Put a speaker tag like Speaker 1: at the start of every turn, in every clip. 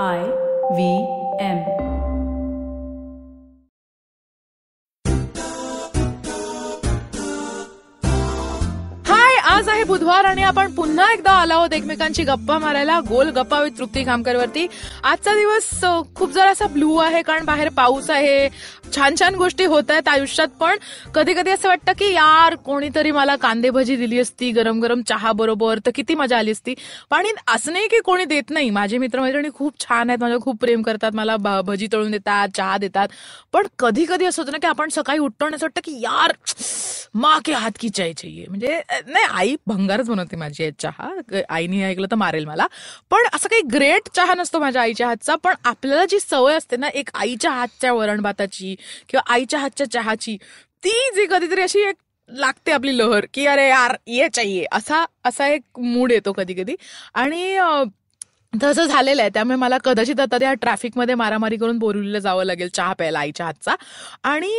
Speaker 1: I V M
Speaker 2: आहे बुधवार आणि आपण पुन्हा एकदा आलो आहोत एकमेकांची गप्पा मारायला गोल गप्पा विथ तृप्ती खामकरवरती. आजचा दिवस खूप जरासा ब्लू आहे कारण बाहेर पाऊस आहे. छान छान गोष्टी होत आहेत आयुष्यात पण कधी कधी असं वाटतं की यार कोणीतरी मला कांदे भजी दिली असती गरम गरम चहा बरोबर तर किती मजा आली असती. पण असं नाही की कोणी देत नाही. माझे मित्रमैत्रिणी खूप छान आहेत माझ्या खूप प्रेम करतात मला भजी तळून देतात चहा देतात. पण कधी कधी असं होतं ना की आपण सकाळी उठतो आणि असं वाटतं की यार मा के हात की चाय चाहिए. म्हणजे नाही आई भंगारच बनवते माझी आई चहा. आईने ऐकलं तर मारेल मला. पण असं काही ग्रेट चहा नसतो माझ्या आईच्या हातचा. पण आपल्याला जी सवय असते ना एक आईच्या हातच्या वरणभाताची किंवा आईच्या हातच्या चहाची ती जी कधीतरी अशी एक लागते आपली लहर की अरे यार ये चाहिए. असा असा एक मूड येतो कधी कधी आणि तसं झालेलं आहे. त्यामुळे मला कदाचित आता त्या ट्रॅफिकमध्ये मारामारी करून बोरिवलीला जावं लागेल चहा प्यायला आईच्या हातचा. आणि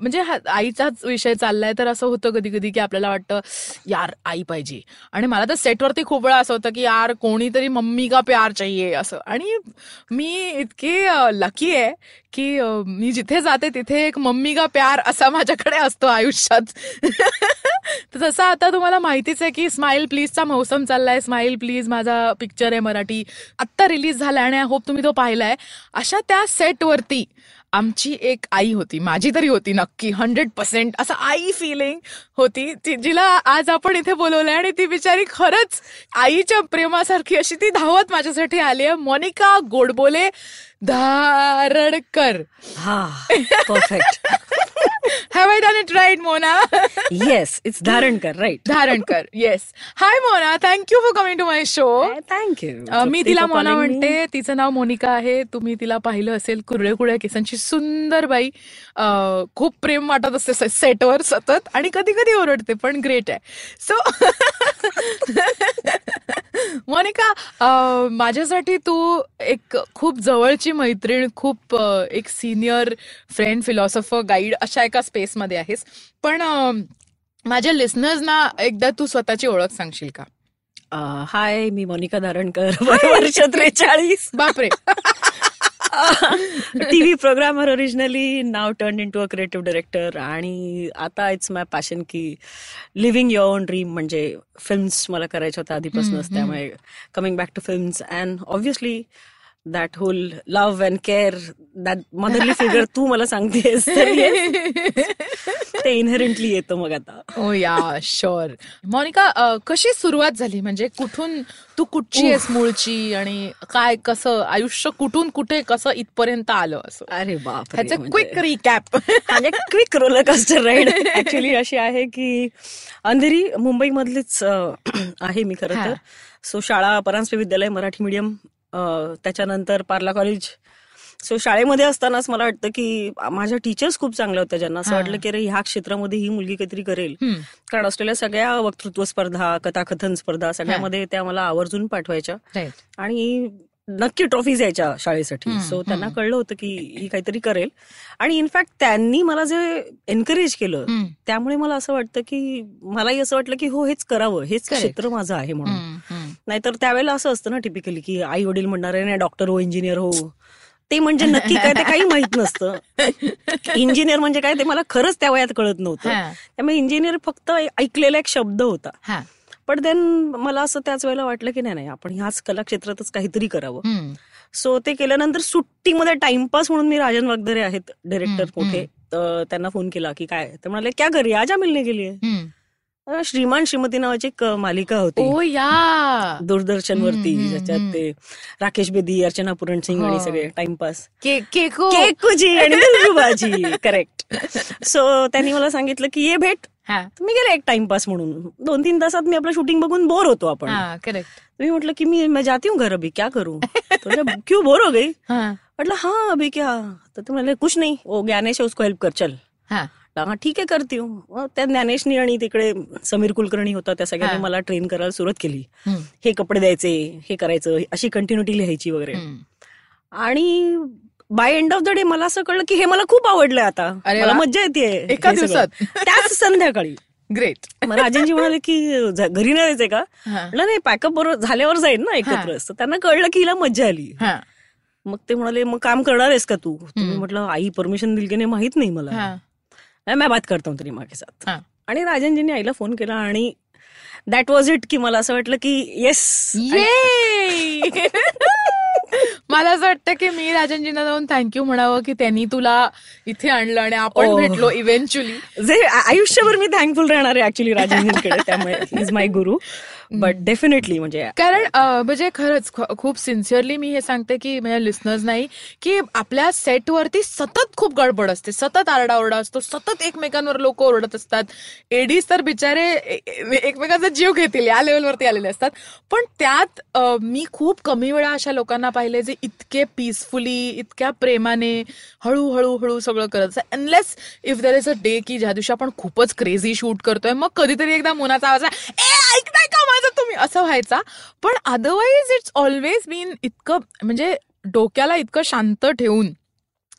Speaker 2: म्हणजे आईचाच विषय चाललाय तर असं होतं कधी कधी की आपल्याला वाटतं यार आई पाहिजे. आणि मला तर सेटवरती खूप वेळा असं होतं की यार कोणीतरी मम्मी का प्यार चाहिए? असं. आणि मी इतकी लकी आहे की मी जिथे जाते तिथे एक मम्मी का प्यार असा माझ्याकडे असतो आयुष्यात. तर जसं आता तुम्हाला माहितीच आहे की स्माईल प्लीजचा मौसम चाललाय. स्माईल प्लीज माझा पिक्चर आहे मराठी. आत्ता रिलीज झालाय आणि आय होप तुम्ही तो पाहिलाय. अशा त्या सेटवरती आमची एक आई होती माझी तरी होती नक्की हंड्रेड पर्सेंट असं आई फिलिंग होती ती जिला आज आपण इथे बोलवलंय आणि ती बिचारी खरंच आईच्या प्रेमासारखी अशी ती धावत माझ्यासाठी आली आहे. मोनिका गोडबोले धारणकर
Speaker 3: हा perfect
Speaker 2: have I done it right Mona
Speaker 3: yes it's Dharankar right
Speaker 2: Dharankar yes hi Mona thank you for coming to my show
Speaker 3: thank you
Speaker 2: मी तिला मोना म्हणते तिचं नाव मोनिका आहे. तुम्ही तिला पाहिलं असेल कुरळे कुरळे केसांची सुंदर बाई. खूप प्रेम वाटत असते सेटवर सतत आणि कधी कधी ओरडते पण ग्रेट आहे. सो मोनिका माझ्यासाठी तू एक खूप जवळची मैत्रीण खूप एक सिनियर फ्रेंड फिलॉसॉफर गाईड अशा एका स्पेसमध्ये आहेस. पण माझ्या लिस्नर्सना एकदा तू स्वतःची ओळख सांगशील का?
Speaker 3: हाय मी मोनिका धारणकर वर्ष त्रेचाळीस.
Speaker 2: बापरे.
Speaker 3: TV programmer originally now turn into a creative director आणि आता इट्स माय पॅशन की लिव्हिंग युअर ओन ड्रीम म्हणजे फिल्म्स मला करायच्या होत्या आधीपासूनच. त्यामुळे coming back to films and obviously that whole love and care that motherly figure तू मला सांगतेस ते इनहेरेंटली येतं मग आता.
Speaker 2: ओ या शुअर मोनिका कशी सुरुवात झाली? म्हणजे कुठून तू कुठची आहेस मूळची? आणि काय कसं आयुष्य कुठून कुठे कसं इथपर्यंत आलं असं?
Speaker 3: अरे बाप
Speaker 2: ह्याचं क्विक रिकॅप
Speaker 3: म्हणजे quick roller coaster ride actually अशी आहे की अंधेरी मुंबई मधलीच आहे मी खरं तर.
Speaker 2: हा.
Speaker 3: सो शाळा परांजपे विद्यालय मराठी मीडियम त्याच्यानंतर पार्ला कॉलेज. सो शाळेमध्ये असतानाच मला वाटतं की माझ्या टीचर्स खूप चांगल्या होत्या ज्यांना असं. वाटलं की अरे ह्या क्षेत्रामध्ये ही मुलगी काहीतरी करेल. कारण असलेल्या सगळ्या वक्तृत्व स्पर्धा कथाकथन स्पर्धा सगळ्यामध्ये त्या मला आवर्जून पाठवायच्या. आणि नक्की ट्रॉफीज यायच्या शाळेसाठी. सो त्यांना. कळलं होतं की ही काहीतरी करेल. आणि इनफॅक्ट त्यांनी मला जे एनकरेज केलं त्यामुळे मला असं वाटतं की मलाही असं वाटलं की हो हेच करावं. हेच. क्षेत्र माझं आहे म्हणून. नाहीतर त्यावेळेला असं असतं ना टिपिकली की आई वडील म्हणणार आहे नाही डॉक्टर हो इंजिनियर हो. ते म्हणजे नक्की काय ते काही माहीत नसतं. इंजिनियर म्हणजे काय ते मला खरंच त्या वयात कळत नव्हतं. त्यामुळे इंजिनियर फक्त ऐकलेला एक शब्द होता. पण देन मला असं त्याच वेळेला वाटलं की नाही नाही आपण ह्याच कला क्षेत्रातच काहीतरी करावं. सो ते केल्यानंतर सुट्टीमध्ये टाइमपास म्हणून मी राजन वागदरे आहेत मोठे तर त्यांना फोन केला की काय? तर म्हणाले क्या घरी आजा मिलने गेली श्रीमान श्रीमती नावाची एक मालिका होती.
Speaker 2: ओ या.
Speaker 3: दूरदर्शन वरती
Speaker 2: हम्म, हम्म,
Speaker 3: ज्याच्यात. ते राकेश बेदी अर्चना पुरण सिंग. आणि सगळे टाइमपास.
Speaker 2: के केको.
Speaker 3: केकुजी आणि करेक्ट सो त्यांनी मला सांगितलं की ये भेट. मी गेले एक टाइमपास म्हणून. दोन तीन तासात मी आपलं शूटिंग बघून बोर होतो आपण.
Speaker 2: हा करेक्ट
Speaker 3: मी म्हटलं की मी मैं जाती हूँ घर अभी क्या करूँ? क्यों बोर हो गई? म्हटलं हाँ अभी क्या. तर ते म्हणाले कुछ नहीं वो ज्ञानेश उसको हेल्प कर चल. ठीक आहे करते हूँ. त्या ज्ञानेशनी आणि तिकडे समीर कुलकर्णी होता त्या सगळ्यांनी. मला ट्रेन करायला सुरुवात केली. हे कपडे द्यायचे हे करायचं अशी कंटिन्युटी लिहायची वगैरे. आणि by end of the day मला असं कळलं की हे मला खूप आवडलंय आता. मला. मज्जा येते
Speaker 2: एका दिवसात?
Speaker 3: त्याच संध्याकाळी.
Speaker 2: ग्रेट
Speaker 3: मग राजनजी म्हणाले की घरी नाही जायचंय का? म्हटलं नाही पॅकअप बरोबर झाल्यावर जाईल ना एकत्र तर त्यांना कळलं की हिला मज्जा आली. मग ते म्हणाले मग काम करणार आहेस का तू? तुम्ही म्हटलं आई परमिशन दिली की नाही माहीत नाही मला. मैं बात करता हूं तेरी माँ के साथ
Speaker 2: हा.
Speaker 3: आणि राजनजींनी आईला फोन केला आणि दॅट वॉज इट की मला असं वाटलं की येस
Speaker 2: ये मला असं वाटतं की मी राजनजींना जाऊन थँक्यू म्हणावं की त्यांनी तुला इथे आणलं आणि आपण
Speaker 3: Oh.
Speaker 2: भेटलो इव्हेंच्युअली
Speaker 3: जे आयुष्यभर मी थँकफुल राहणार आहे ऍक्च्युली राजनजींकडे त्यामुळे is my Guru but definitely म्हणजे
Speaker 2: कारण म्हणजे खरंच खूप सिन्सिअरली मी हे सांगते की म्हणजे लिस्नर्स नाही की आपल्या सेटवरती सतत खूप गडबड असते. सतत आरडाओरडा असतो सतत एकमेकांवर लोक ओरडत असतात. एडीज तर बिचारे एकमेकांचा जीव घेतील या लेवलवरती आलेले असतात. पण त्यात मी खूप कमी वेळा अशा लोकांना पाहिले जे इतके पीसफुली इतक्या प्रेमाने हळूहळू हळू सगळं करत unless if there is a day की ज्या दिवशी आपण खूपच क्रेझी शूट करतोय मग कधीतरी एकदा मुनाचा आवाज ए ऐकताय का माझं तुम्ही असं व्हायचा. पण अदरवाईज इट्स ऑलवेज बीन इतकं म्हणजे डोक्याला इतकं शांत ठेवून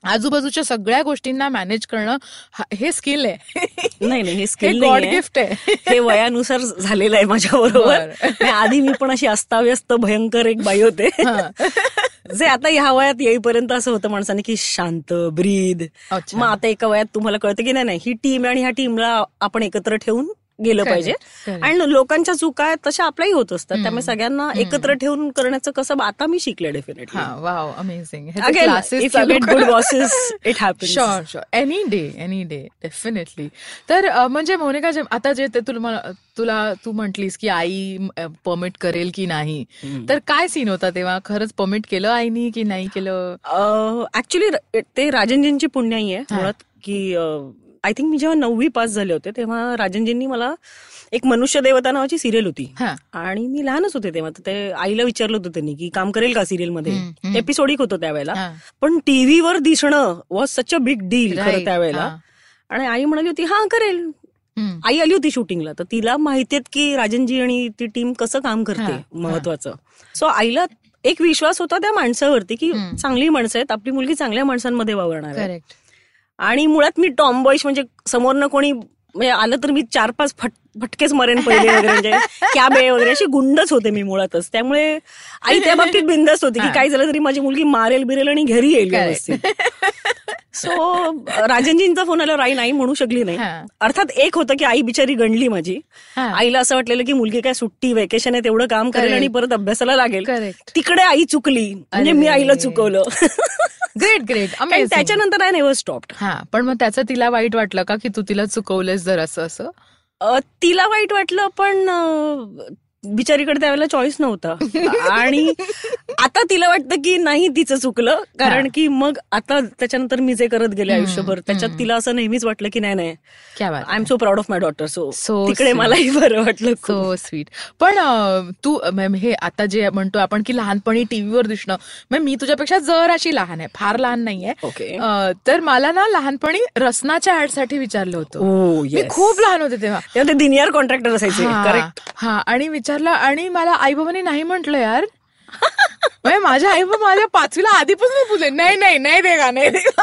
Speaker 2: आजूबाजूच्या सगळ्या गोष्टींना मॅनेज करणं हा- स्किल आहे.
Speaker 3: नाही नाही हे
Speaker 2: हे
Speaker 3: स्किल
Speaker 2: गॉड गिफ्ट आहे.
Speaker 3: हे वयानुसार झालेलं आहे माझ्या बरोबर आधी मी पण अशी अस्ताव्यस्त भयंकर एक बाई होते. जे आता ह्या वयात येईपर्यंत असं होतं माणसाने की शांत ब्रीद. मग आता एका वयात तुम्हाला कळतं की नाही नाही ही टीम आणि ह्या टीमला आपण एकत्र ठेवून गेलं पाहिजे. आणि लोकांच्या चुका तशा आपल्याही होत असतात. त्यामुळे सगळ्यांना एकत्र ठेवून करण्याचं कसं आता मी शिकले डेफिनेटली
Speaker 2: हा wow amazing
Speaker 3: it happens
Speaker 2: sure sure any day any day definitely तर म्हणजे मोनिका जे आता जे ते तुला तू म्हटलीस की आई परमिट करेल की नाही. तर काय सीन होता तेव्हा? खरंच परमिट केलं आईनी की नाही केलं?
Speaker 3: ऍक्च्युली ते राजनजींची पुण्याई आहे. मुळात की आय थिंक मी जेव्हा नववी पास झाले होते तेव्हा राजनजींनी मला एक मनुष्य देवता नावाची सिरियल होती
Speaker 2: हा
Speaker 3: आणि मी लहानच होते तेव्हा ते आईला विचारलं होतं त्यांनी की काम करेल का
Speaker 2: सिरियलमध्ये.
Speaker 3: एपिसोडिक होतं त्यावेळेला. पण टीव्हीवर दिसणं was such a big deal खरं त्यावेळेला. आणि आई म्हणाली होती हा करेल. आई आली होती शूटिंगला तर तिला माहितीयेत की राजनजी आणि ती टीम कसं काम करते महत्वाचं सो आईला एक विश्वास होता त्या माणसावरती की. चांगली माणसं आहेत आपली मुलगी चांगल्या माणसांमध्ये वावरणार आहे आणि मुळात मी टॉम बॉईश म्हणजे समोरनं कोणी म्हणजे आलं तर मी चार पाच फट फटकेच मरेन पहिले वगैरे म्हणजे कॅबे वगैरे अशी गुंडच होते मी मुळातच त्यामुळे आई त्या बाबतीत बिंदस्त होती की. काय झालं तरी माझी मुलगी मारेल बिरेल आणि घरी येईल. व्यवस्थित सो राजनजींचा फोन आल्यावर आई नाही म्हणू शकली नाही. अर्थात एक होतं की आई बिचारी गणली माझी. आईला असं वाटलेलं की मुलगी काय सुट्टी वेकेशन आहे तेवढं काम करेल. आणि परत अभ्यासाला लागेल. तिकडे आई चुकली म्हणजे. मी आईला चुकवलं
Speaker 2: ग्रेट ग्रेट
Speaker 3: त्याच्यानंतर आय नेव्हर स्टॉप
Speaker 2: हा पण मग त्याचं तिला वाईट वाटलं का की तू तिला चुकवलंस जर असं असं
Speaker 3: तिला वाईट वाटलं पण बिचारीकडे त्यावेळेला चॉईस नव्हता. आणि आता तिला वाटतं की नाही तिचं चुकलं. कारण की मग आता त्याच्यानंतर मी जे करत गेले आयुष्यभर त्याच्यात तिला असं नेहमीच वाटलं की नाही नाही.
Speaker 2: क्या बात
Speaker 3: I am so proud of my daughter so
Speaker 2: So
Speaker 3: तिकडे. मलाही बरं वाटलं.
Speaker 2: सो स्वीट पण तू अं, हे आता जे म्हणतो आपण की लहानपणी टीव्हीवर दिसणं मग मी तुझ्यापेक्षा जर अशी लहान आहे फार लहान नाहीये
Speaker 3: ओके
Speaker 2: तर मला ना लहानपणी रसनाच्या ऍडसाठी विचारलं होतं. मी खूप लहान होते तेव्हा.
Speaker 3: ते दिनियर कॉन्ट्रॅक्टर असायचे
Speaker 2: हा,
Speaker 3: करेक्ट
Speaker 2: हा आणि विचारलं आणि मला आई बाबांनी नाही म्हटलं यार. माझ्या आई बाबा माझ्या पाचवीला आधीपासून बोलले नाही नाही नाही देगा नाही देगा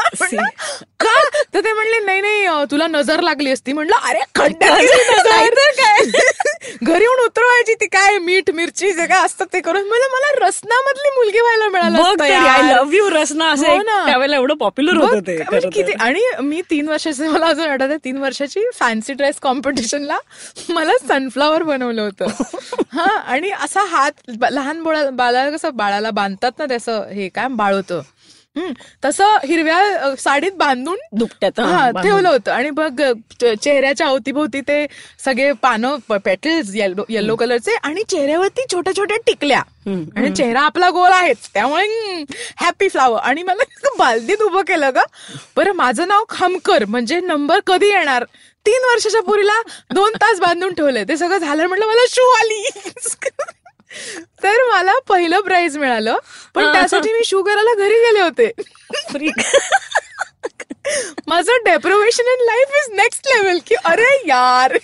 Speaker 2: का तर ते म्हणले नाही नाही तुला नजर लागली असती म्हणलं अरे. काय घरी येऊन उतरवायची ती काय मीठ मिरची जे काय असतं ते करून मला मला रसनामधली मुलगी व्हायला मिळालं
Speaker 3: आय. लव्ह यू रसना असं
Speaker 2: हो.
Speaker 3: त्यावेळेला एवढं पॉप्युलर होतं ते
Speaker 2: म्हणजे किती. आणि मी तीन वर्षाचे मला अजून आठवत आहे तीन वर्षाची फॅन्सी ड्रेस कॉम्पिटिशनला मला सनफ्लॉवर बनवलं होतं हा आणि असा हात लहान बोळा बाळाला कसं बाळाला बांधतात ना त्याचं हे काय बाळ होतं हम्म, तसं हिरव्या साडीत बांधून
Speaker 3: दुपट्यात हा.
Speaker 2: ठेवलं होतं. आणि बघ चेहऱ्याच्या अवतीभोवती ते सगळे पानं पेटल्स येलो येल्लो कलरचे आणि चेहऱ्यावरती छोट्या छोट्या टिकल्या आणि चेहरा आपला गोल आहेच. त्यामुळे हॅपी फ्लावर आणि मला बालदीत उभं केलं ग. बरं माझं नाव खामकर म्हणजे नंबर कधी येणार? तीन वर्षाच्या पुरीला दोन तास बांधून ठेवलंय. ते सगळं झालं म्हटलं मला शू आली तर मला पहिलं प्राइज मिळालं. पण त्यासाठी मी शू करायला घरी गेले होते. माझं deprivation in life is next level की अरे यार.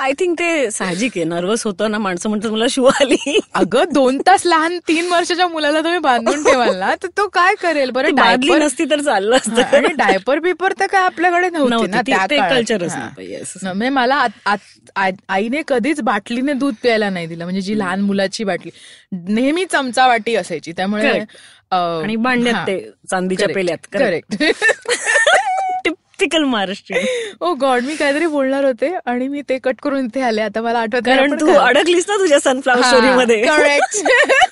Speaker 3: आय थिंक ते साहजिक आहे. नर्वस होतं ना माणसं म्हणतात मला शिव आली.
Speaker 2: अगं दोन तास लहान तीन वर्षाच्या मुलाला तुम्ही बांधून ठेवाल ना तर तो काय करेल? बरं डायपर
Speaker 3: नसती तर चाललं असतं.
Speaker 2: आणि डायपर पेपर तर काय आपल्याकडे नव्हती म्हणजे मला आईने कधीच बाटलीने दूध प्यायला नाही दिलं. म्हणजे जी लहान मुलाची बाटली नेहमी चमचा वाटी असायची. त्यामुळे.
Speaker 3: आणि भांड्यात ते चांदीच्या पेल्यात
Speaker 2: correct
Speaker 3: typical Maharashtrian
Speaker 2: oh God मी काहीतरी बोलणार होते आणि मी ते कट करून इथे आले. आता मला आठवत
Speaker 3: कारण तू अडकलीस ना तुझ्या सनफ्लावर स्टोरी मध्ये.
Speaker 2: करेक्ट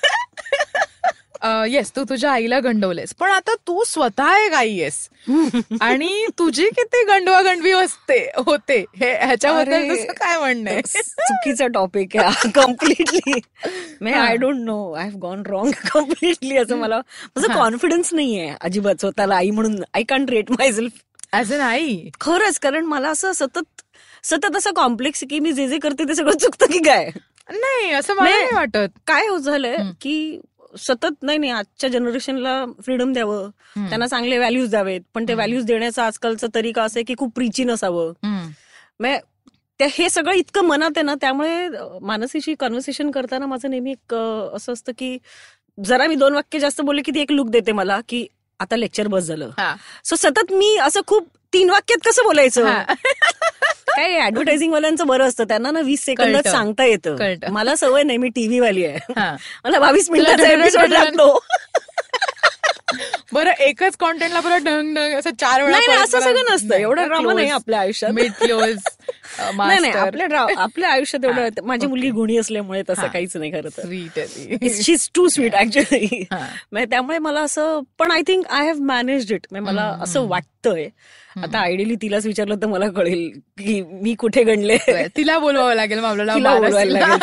Speaker 2: येस तू तुझ्या आईला गंडवलेस. पण आता तू स्वतः एक आई आहेस. आणि तुझी किती गंडवा गंडवी असते होते. हे ह्याच्याबद्दल. तुझं काय म्हणणं आहे?
Speaker 3: चुकीचा टॉपिक आहे कम्प्लिटली मे
Speaker 2: हा.
Speaker 3: I don't know I have gone wrong completely असं मला माझं कॉन्फिडन्स नाहीये अजिबात स्वतःला आई म्हणून. I can rate myself
Speaker 2: as an आई?
Speaker 3: खरंच कारण मला असं सतत सतत असं कॉम्प्लेक्स की मी जे जे करते ते सगळं चुकतं की काय?
Speaker 2: नाही असं मला
Speaker 3: नाही.
Speaker 2: नाही वाटत.
Speaker 3: काय होत झालंय. की सतत नाही नाही आजच्या जनरेशनला फ्रीडम द्यावं. त्यांना चांगले व्हॅल्यूज द्यावेत पण ते. व्हॅल्यूज देण्याचा आजकालचा तरीका असं आहे की खूप प्रीची नसावं
Speaker 2: हम्म.
Speaker 3: म्हणजे त्या हे सगळं इतकं मनात आहे ना त्यामुळे मानसीशी कन्व्हर्सेशन करताना माझं नेहमी एक असं असतं की जरा मी दोन वाक्य जास्त बोलले की ती एक लुक देते मला की आता लेक्चर बस झालं. सो सतत मी असं खूप तीन वाक्यात कसं बोलायचं. काय ऍडव्हर्टायझिंग वाल्यांचं बरं असतं. त्यांना ना वीस सेकंदात. सांगता येतं. मला सवय नाही मी टीव्ही वाली आहे.
Speaker 2: हा.
Speaker 3: मला बावीस मिनिटाचा
Speaker 2: तुला
Speaker 3: एपिसोड लागतो.
Speaker 2: बरं एकच कॉन्टेंटला बरं ढंग ढंग असं चार वेळा
Speaker 3: असं सगळं नसतं. एवढा ड्रामा नाही आपल्या आयुष्यात. नाही नाही. आपल्या ड्रा- आपल्या आयुष्यात एवढं माझी मुलगी. गुणी असल्यामुळे तसं. काहीच नाही खरं
Speaker 2: ती.
Speaker 3: She is too sweet actually
Speaker 2: हा.
Speaker 3: त्यामुळे मला असं पण I think I have managed it मला असं. वाटतंय आता आयडियली तिलाच विचारलं तर मला कळेल की मी कुठे गणले
Speaker 2: तिला बोलवावं लागेल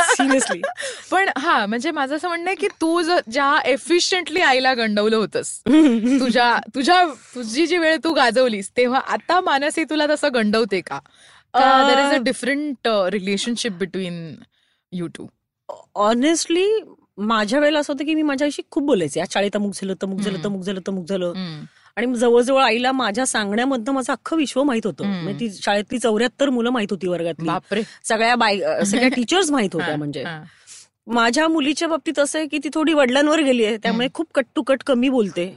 Speaker 3: सिरियसली
Speaker 2: पण हा म्हणजे माझं असं म्हणणं आहे की तू ज्या एफिशियंटली आईला गंडवलं होतंस तुझ्या तुझ्या तुझी जी वेळ तू गाजवलीस तेव्हा आता मानसी तुला तसं गंडवते का there is a different relationship between you two
Speaker 3: honestly माझ्या वेळेला असं होतं की मी माझ्याशी खूप बोलायचे. या शाळेत अमुक झालं तमुक झालं तमुक झालं तमुक झालं. आणि जवळजवळ आईला माझ्या सांगण्यामधनं माझं अख्खं विश्व माहीत होतं. म्हणजे ती शाळेतली चौऱ्याहत्तर मुलं माहीत होती वर्गातली.
Speaker 2: बापरे.
Speaker 3: सगळ्या अं, सगळ्या टीचर्स माहीत होत्या म्हणजे. माझ्या मुलीच्या बाबतीत असं आहे की ती थोडी वडिलांवर गेली आहे त्यामुळे खूप कट टू कट कमी बोलते.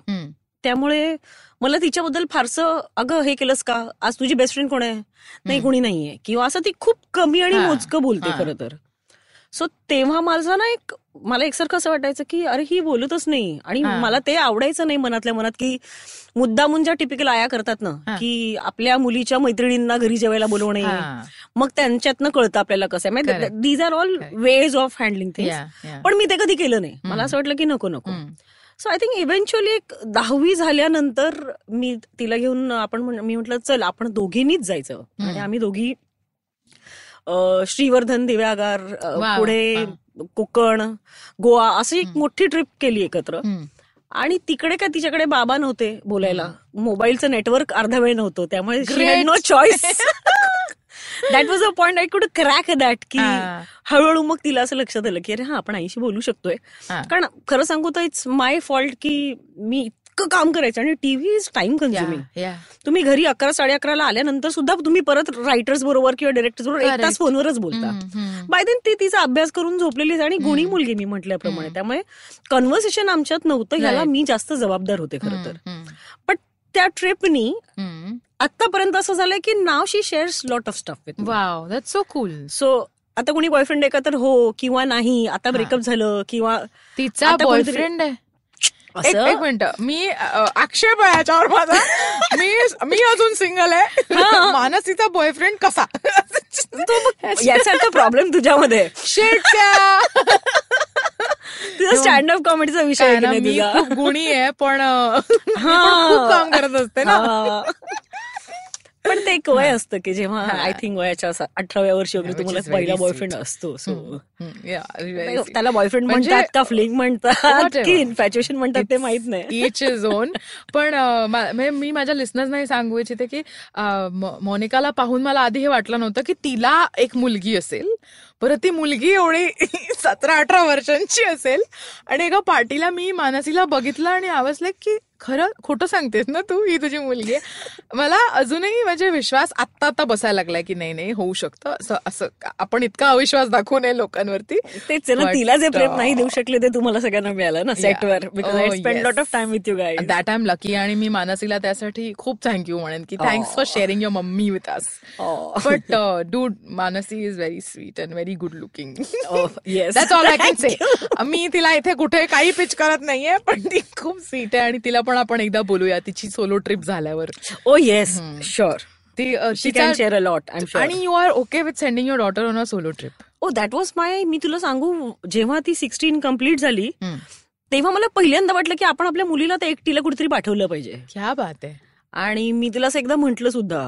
Speaker 3: त्यामुळे मला तिच्याबद्दल फारसं अगं हे केलंस का आज तुझी बेस्ट फ्रेंड कोण आहे नाही कोणी नाहीये किंवा असं ती खूप कमी आणि मोजकं बोलते. खरं तर सो तेव्हा माझा ना एक मला एकसारखं असं वाटायचं की अरे ही बोलतच नाही आणि. मला ते आवडायचं नाही मनातल्या मनात की मुद्दामून ज्या टिपिकल आया करतात ना. की आपल्या मुलीच्या मैत्रिणींना घरी जेवायला बोलवणे. मग त्यांच्यातनं कळतं आपल्याला कसं आहे. These are all. Ways of handling things
Speaker 2: yeah.
Speaker 3: पण मी ते कधी केलं नाही. मला असं वाटलं की नको नको. सो आय थिंक इव्हेंच्युअली एक दहावी झाल्यानंतर मी तिला घेऊन आपण मी म्हटलं चल आपण दोघींनीच जायचं. आणि आम्ही दोघी श्रीवर्धन दिव्यागार पुढे कोकण गोवा अशी एक मोठी ट्रिप केली एकत्र. आणि तिकडे काय तिच्याकडे बाबा नव्हते बोलायला. मोबाईलचं नेटवर्क अर्धा वेळ नव्हतं. त्यामुळे. No choice that was a point I could crack that की. हळूहळू मग तिला असं लक्षात आलं की अरे हा आपण आईशी बोलू शकतोय. कारण खरं सांगू तर इट्स माय फॉल्ट की मी इतकं काम करायचं आणि टीव्ही इज टाइम कन्झ्युमिंग. तुम्ही घरी अकरा साडे अकराला आल्यानंतर सुद्धा तुम्ही परत रायटर्स बरोबर किंवा डिरेक्टर्स बरोबर एक. तास फोनवरच बोलता. बाय देन ती तिचा अभ्यास करून झोपलेली आणि गुणी मुलगी मी म्हटल्याप्रमाणे त्यामुळे कन्व्हर्सेशन आमच्यात नव्हतं ह्याला. मी जास्त जबाबदार होते खरं तर पण त्या ट्रिपनी. आतापर्यंत असं झालंय की now she shares lot of stuff
Speaker 2: wow that so cool
Speaker 3: so आता कोणी बॉयफ्रेंड आहे का तर हो किंवा नाही आता ब्रेकअप झालं किंवा
Speaker 2: तिचा बॉयफ्रेंड आहे. एक एक मिनिट. मी आक्षेप आहे याच्यावर माझा. मी मी अजून सिंगल आहे. मानसीचा बॉयफ्रेंड कसा?
Speaker 3: याचा प्रॉब्लेम तुझ्यामध्ये.
Speaker 2: शेट त्या
Speaker 3: तुझा स्टँडअप कॉमेडीचा विषय
Speaker 2: मी गुणी आहे पण
Speaker 3: हा.
Speaker 2: खूप काम करत असते ना.
Speaker 3: पण ते एक वय असतं की जेव्हा आय थिंक वयाच्या अठराव्या वर्षी वगैरे तुम्हाला पहिला. बॉयफ्रेंड असतो सो. त्याला बॉयफ्रेंड
Speaker 2: म्हणजे-
Speaker 3: म्हणतात का फ्लिंग म्हणतात
Speaker 2: Whatever.
Speaker 3: की इन्फॅच्युएशन म्हणतात ते माहीत नाही.
Speaker 2: इच इज ओन पण मा- म्हणजे मी माझ्या लिस्नर्स नाही सांगू इच्छिते की मोनिकाला पाहून मला आधी हे वाटलं नव्हतं की तिला एक मुलगी असेल. परत ती मुलगी एवढी सतरा अठरा वर्षांची असेल. आणि एका पार्टीला मी मानसीला बघितलं आणि आवाज लाईक की खरं खोटं सांगतेस ना तू? ही तुझी मुलगी आहे. मला अजूनही म्हणजे विश्वास आत्ता आता बसायला लागलाय की नाही नाही होऊ शकतं. असं असं आपण इतका अविश्वास दाखवू नये लोकांवरती.
Speaker 3: तेच ना तिला जे प्रेम नाही देऊ शकले ते तुम्हाला सगळ्यांना मिळालं ना सेटवर because I spend
Speaker 2: yes.
Speaker 3: Lot of time with you guy
Speaker 2: that I am lucky आणि मी मानसीला त्यासाठी खूप थँक्यू म्हणेन की thanks for sharing your mummy with us. But dude Mansi is very sweet and very good looking
Speaker 3: yes
Speaker 2: that's all I can say मी तिला इथे कुठे काही पिच करत नाहीये पण ती खूप स्वीट आहे आणि तिला पण आपण एकदा बोलूया तिची सोलो ट्रिप झाल्यावर.
Speaker 3: ओ येस शुअर
Speaker 2: ती अ,
Speaker 3: शी
Speaker 2: तिच्या-
Speaker 3: कॅन शेअर अ लॉट
Speaker 2: आणि you are okay with sending your daughter on a solo trip
Speaker 3: oh that was my मी तुला सांगू जेव्हा ती सिक्स्टीन कंप्लीट झाली तेव्हा मला पहिल्यांदा वाटलं की आपण आपल्या मुलीला तर एकटीला कुठेतरी पाठवलं पाहिजे.
Speaker 2: क्या बात आहे.
Speaker 3: आणि मी तिला असं एकदा म्हंटल सुद्धा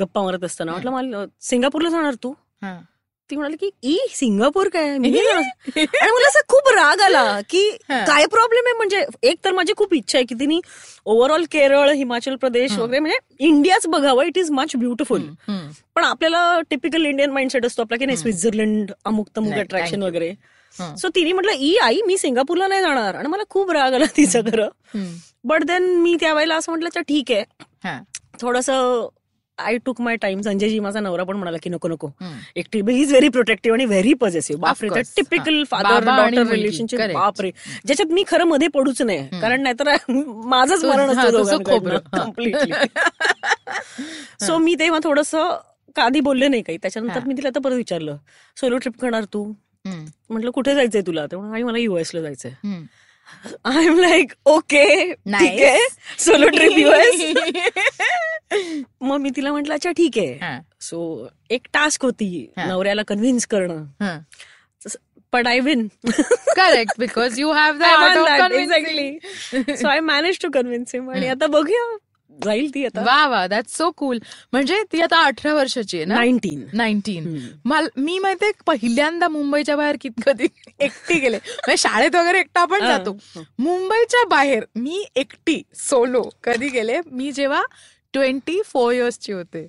Speaker 3: गप्पा मारत असताना. म्हटलं मला सिंगापूरला जाणार तू. ती म्हणाली की ई सिंगापूर काय मी नाही जाणार." आणि मला असं खूप राग आला की. काय प्रॉब्लेम आहे म्हणजे एक तर माझी खूप इच्छा आहे की तिने ओव्हरऑल केरळ हिमाचल प्रदेश वगैरे म्हणजे इंडियाच बघावं इट इज मच ब्युटिफुल. पण आपल्याला टिपिकल इंडियन माइंडसेट असतो आपला की नाही स्वित्झर्लंड अमुक तमुक अट्रॅक्शन. वगैरे. सो तिने म्हटलं ई आई मी सिंगापूरला नाही जाणार आणि मला खूप राग आला तिचं खरं. बट देन मी त्यावेळेला असं म्हटलं "अच्छा, ठीक आहे. थोडस I took my time Sanjayji माझा नवरा पण म्हणाला की नको नको. एकटी इज व्हेरी प्रोटेक्टिव्ह आणि व्हेरी पॉझिटिव्ह बापरे. टिपिकल. Father daughter. रिलेशनशिप. बापरे ज्याच्यात मी खरं मध्ये पडूच नाही कारण नाहीतर माझंच मरण. असतो सो मी तेव्हा थोडस आधी बोलले नाही काही त्याच्यानंतर. मी तिला आता परत विचारलं सोलो ट्रिप करणार तू. म्हटलं कुठे जायचंय तुला तेव्हा आई मला युएस ला जायचंय. I am like okay
Speaker 2: Nice.
Speaker 3: ठीक आहे सोलो ट्रिप युएस मग मी तिला म्हटलं अच्छा ठीक आहे. सो एक टास्क होती. नवऱ्याला कन्व्हिन्स करणं. पण I win
Speaker 2: correct because you have the art of
Speaker 3: exactly so I manage to convince him आणि आता बघूया जाईल ती आता.
Speaker 2: वा वा दॅट्स सो कूल म्हणजे ती आता अठरा वर्षाची आहे ना?
Speaker 3: नाईन्टीन
Speaker 2: नाईन्टीन मी माहितीये पहिल्यांदा मुंबईच्या बाहेर कित कधी एकटी गेले. म्हणजे शाळेत वगैरे एकटा आपण. जातो. मुंबईच्या बाहेर मी एकटी सोलो कधी गेले मी जेव्हा ट्वेंटी फोर इयर्सची होते.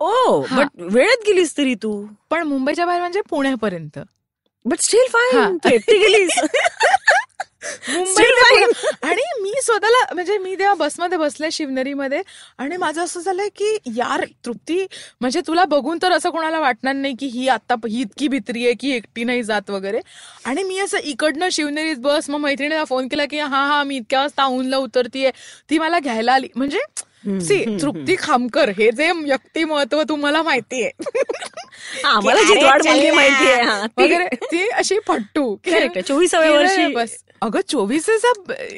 Speaker 3: ओ. बट वेळेत गेलीस तरी तू.
Speaker 2: पण मुंबईच्या बाहेर म्हणजे पुण्यापर्यंत.
Speaker 3: But still. फाईन एकटी गेलीस.
Speaker 2: मुंबई. आणि मी स्वतःला म्हणजे मी तेव्हा बसमध्ये बसले शिवनेरीमध्ये आणि माझं असं झालंय की यार तृप्ती म्हणजे तुला बघून तर असं कोणाला वाटणार नाही की ही आता ही इतकी भित्री आहे की एकटी नाही जात वगैरे. आणि मी असं इकडनं शिवनेरीत बस मग मैत्रिणीला फोन केला की हा हा मी इतक्या वाजता औंधला उतरतीये. ती मला घ्यायला आली. म्हणजे सी तृप्ती खामकर हे जे व्यक्तिमत्व तुम्हाला माहितीये.
Speaker 3: आम्हाला. माहितीये ती-
Speaker 2: वगैरे ती अशी फट्टू.
Speaker 3: 24व्या वर्षी-
Speaker 2: बस. अगं चोवीस is a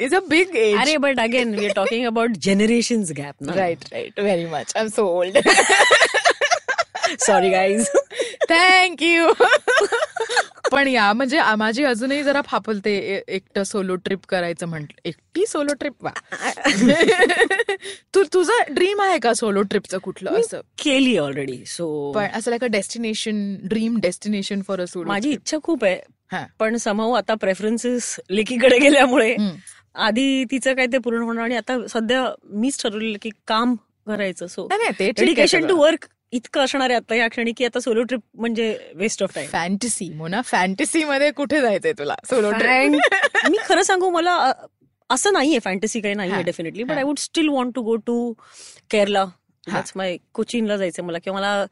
Speaker 2: is a big age
Speaker 3: अरे but again we are talking about generation gap ना
Speaker 2: right right very much I am so old
Speaker 3: sorry guys
Speaker 2: thank you पण या म्हणजे माझी अजूनही जरा फापलते एकटं सोलो ट्रिप करायचं म्हटलं. एकटी सोलो ट्रिप वा. तू तुझं ड्रीम आहे का सोलो ट्रिपचं कुठलं असं?
Speaker 3: केली ऑलरेडी सो
Speaker 2: पण असं like a destination dream destination for a solo
Speaker 3: माझी इच्छा खूप आहे पण समाव आता प्रेफरन्सेस लेकीकडे गेल्यामुळे. आधी तिचं काय ते पूर्ण होणार आणि आता सध्या मीच ठरवलेलं की काम करायचं सो डेडिकेशन टू. वर्क इतकं असणार आहे आता या क्षणी की आता सोलो ट्रिप म्हणजे waste of time
Speaker 2: fantasy Mona fantasy मध्ये कुठे जायचंय तुला सोलो ट्रिप
Speaker 3: मी खरं सांगू मला असं नाहीये फॅन्टसी काही. नाहीये definitely but. I would still want to go to Kerala कोचीनला जायचंय मला किंवा मला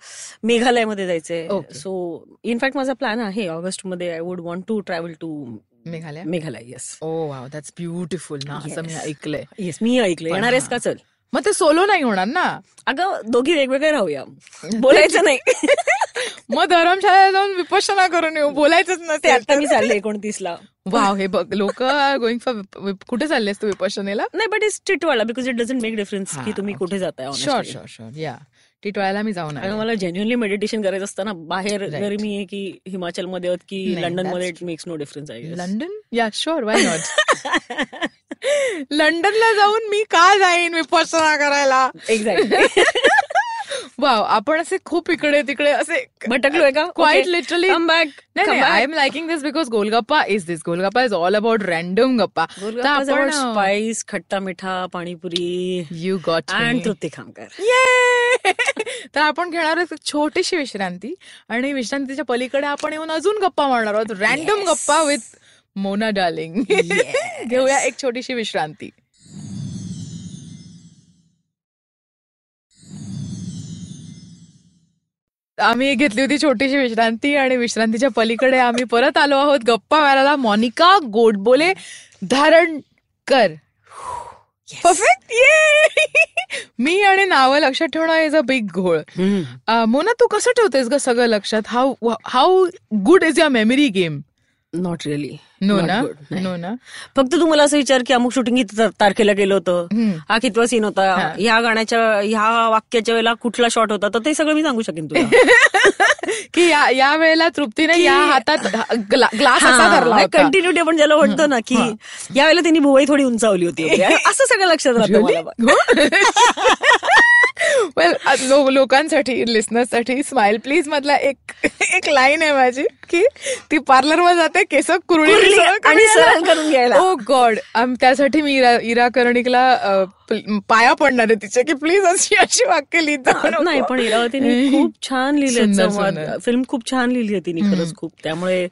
Speaker 3: मेघालयमध्ये जायचंय. सो इनफॅक्ट माझा प्लॅन आहे ऑगस्टमध्ये I would want to travel to
Speaker 2: Meghalaya?
Speaker 3: Meghalaya yes
Speaker 2: oh wow that's beautiful ना असं मी
Speaker 3: Yes.
Speaker 2: ऐकलंय.
Speaker 3: येस मी ऐकलं
Speaker 2: पण
Speaker 3: येणार आहेस. का चल?
Speaker 2: मग ते सोलो नाही होणार ना?
Speaker 3: अगं दोघी वेगवेगळे राहूया. बोलायचं नाही.
Speaker 2: मग धर्मशाळेला जाऊन विपश्यना करून येऊ बोलायचंच
Speaker 3: ते
Speaker 2: नसेल
Speaker 3: आता मी चालले एकोणतीसला.
Speaker 2: वाव हे बघ लोक गोइंग फॉर कुठे चाललेस तू विपश्यनेला
Speaker 3: नाही but it's Titwala because it doesn't make difference की तुम्ही. कुठे जाताय
Speaker 2: शुअर. शुअर शुअर या टिटवाळ्याला मी जाऊन.
Speaker 3: मला जेन्युअनली मेडिटेशन करायचं असताना बाहेर. जरी मी आहे की हिमाचलमध्ये की
Speaker 2: लंडनमध्ये
Speaker 3: इट मेक्स नो डिफरन्स आहे
Speaker 2: लंडन या शुअर वाय नॉट लंडनला जाऊन मी का जाईन विपश्यना करायला
Speaker 3: एक्झॅक्टली
Speaker 2: वाव आपण असे खूप इकडे तिकडे असे
Speaker 3: भटकलोय का?
Speaker 2: क्वाईट लिटरली
Speaker 3: कम बॅक
Speaker 2: नाही नाही I am liking this because golgappa is this golgappa is all about random गप्पा आपण
Speaker 3: स्पाइस खट्टा मिठा panipuri.
Speaker 2: You got
Speaker 3: and Trupti Khamkar.
Speaker 2: ये तर आपण घेणार आहोत छोटीशी विश्रांती आणि विश्रांतीच्या पलीकडे आपण येऊन अजून गप्पा मारणार आहोत. रॅन्डम. गप्पा विथ मोना डार्लिंग घेऊया एक छोटीशी विश्रांती. आम्ही घेतली होती छोटीशी विश्रांती आणि विश्रांतीच्या पलीकडे आम्ही परत आलो आहोत. गप्पा मारायला मोनिका गोडबोले धारणकर परफेक्ट ये मी आणि नावं लक्षात ठेवणं इज अ बिग घोळ मोना तू कसं ठेवतेस ग सगळं लक्षात? How how good is your memory game
Speaker 3: not really
Speaker 2: no? ना नो ना?
Speaker 3: फक्त तू मला असं विचार की अमुक शूटिंग किती तारखेला गेलं होतं. हा कितवा सीन होता. ह्या गाण्याच्या ह्या वाक्याच्या वेळेला कुठला शॉट होता? तर ते सगळं मी सांगू शकेन तुला.
Speaker 2: की या वेळेला तृप्तीने या हातात ग्ला- ग्लास
Speaker 3: कंटिन्युटी आपण ज्याला म्हणतो ना की यावेळेला तिने भुवई थोडी उंचावली होती असं सगळं लक्षात राहतं
Speaker 2: वेल लोकांसाठी लिस्नर्ससाठी स्माइल प्लीज मधला एक एक लाईन आहे माझी की ती पार्लरमध्ये जाते केस कुरळी
Speaker 3: आणि सरळ करून घ्यायला.
Speaker 2: ओ गॉड त्यासाठी मी इरा इरा कर्णिकला पाया पडणार आहे तिचे की प्लीज अशी अशी वाक्य लिहित जाऊ नको.
Speaker 3: नाही पण इरावतीने खूप छान लिहिले. फिल्म खूप छान लिहिली आहे तिने खरंच खूप त्यामुळे.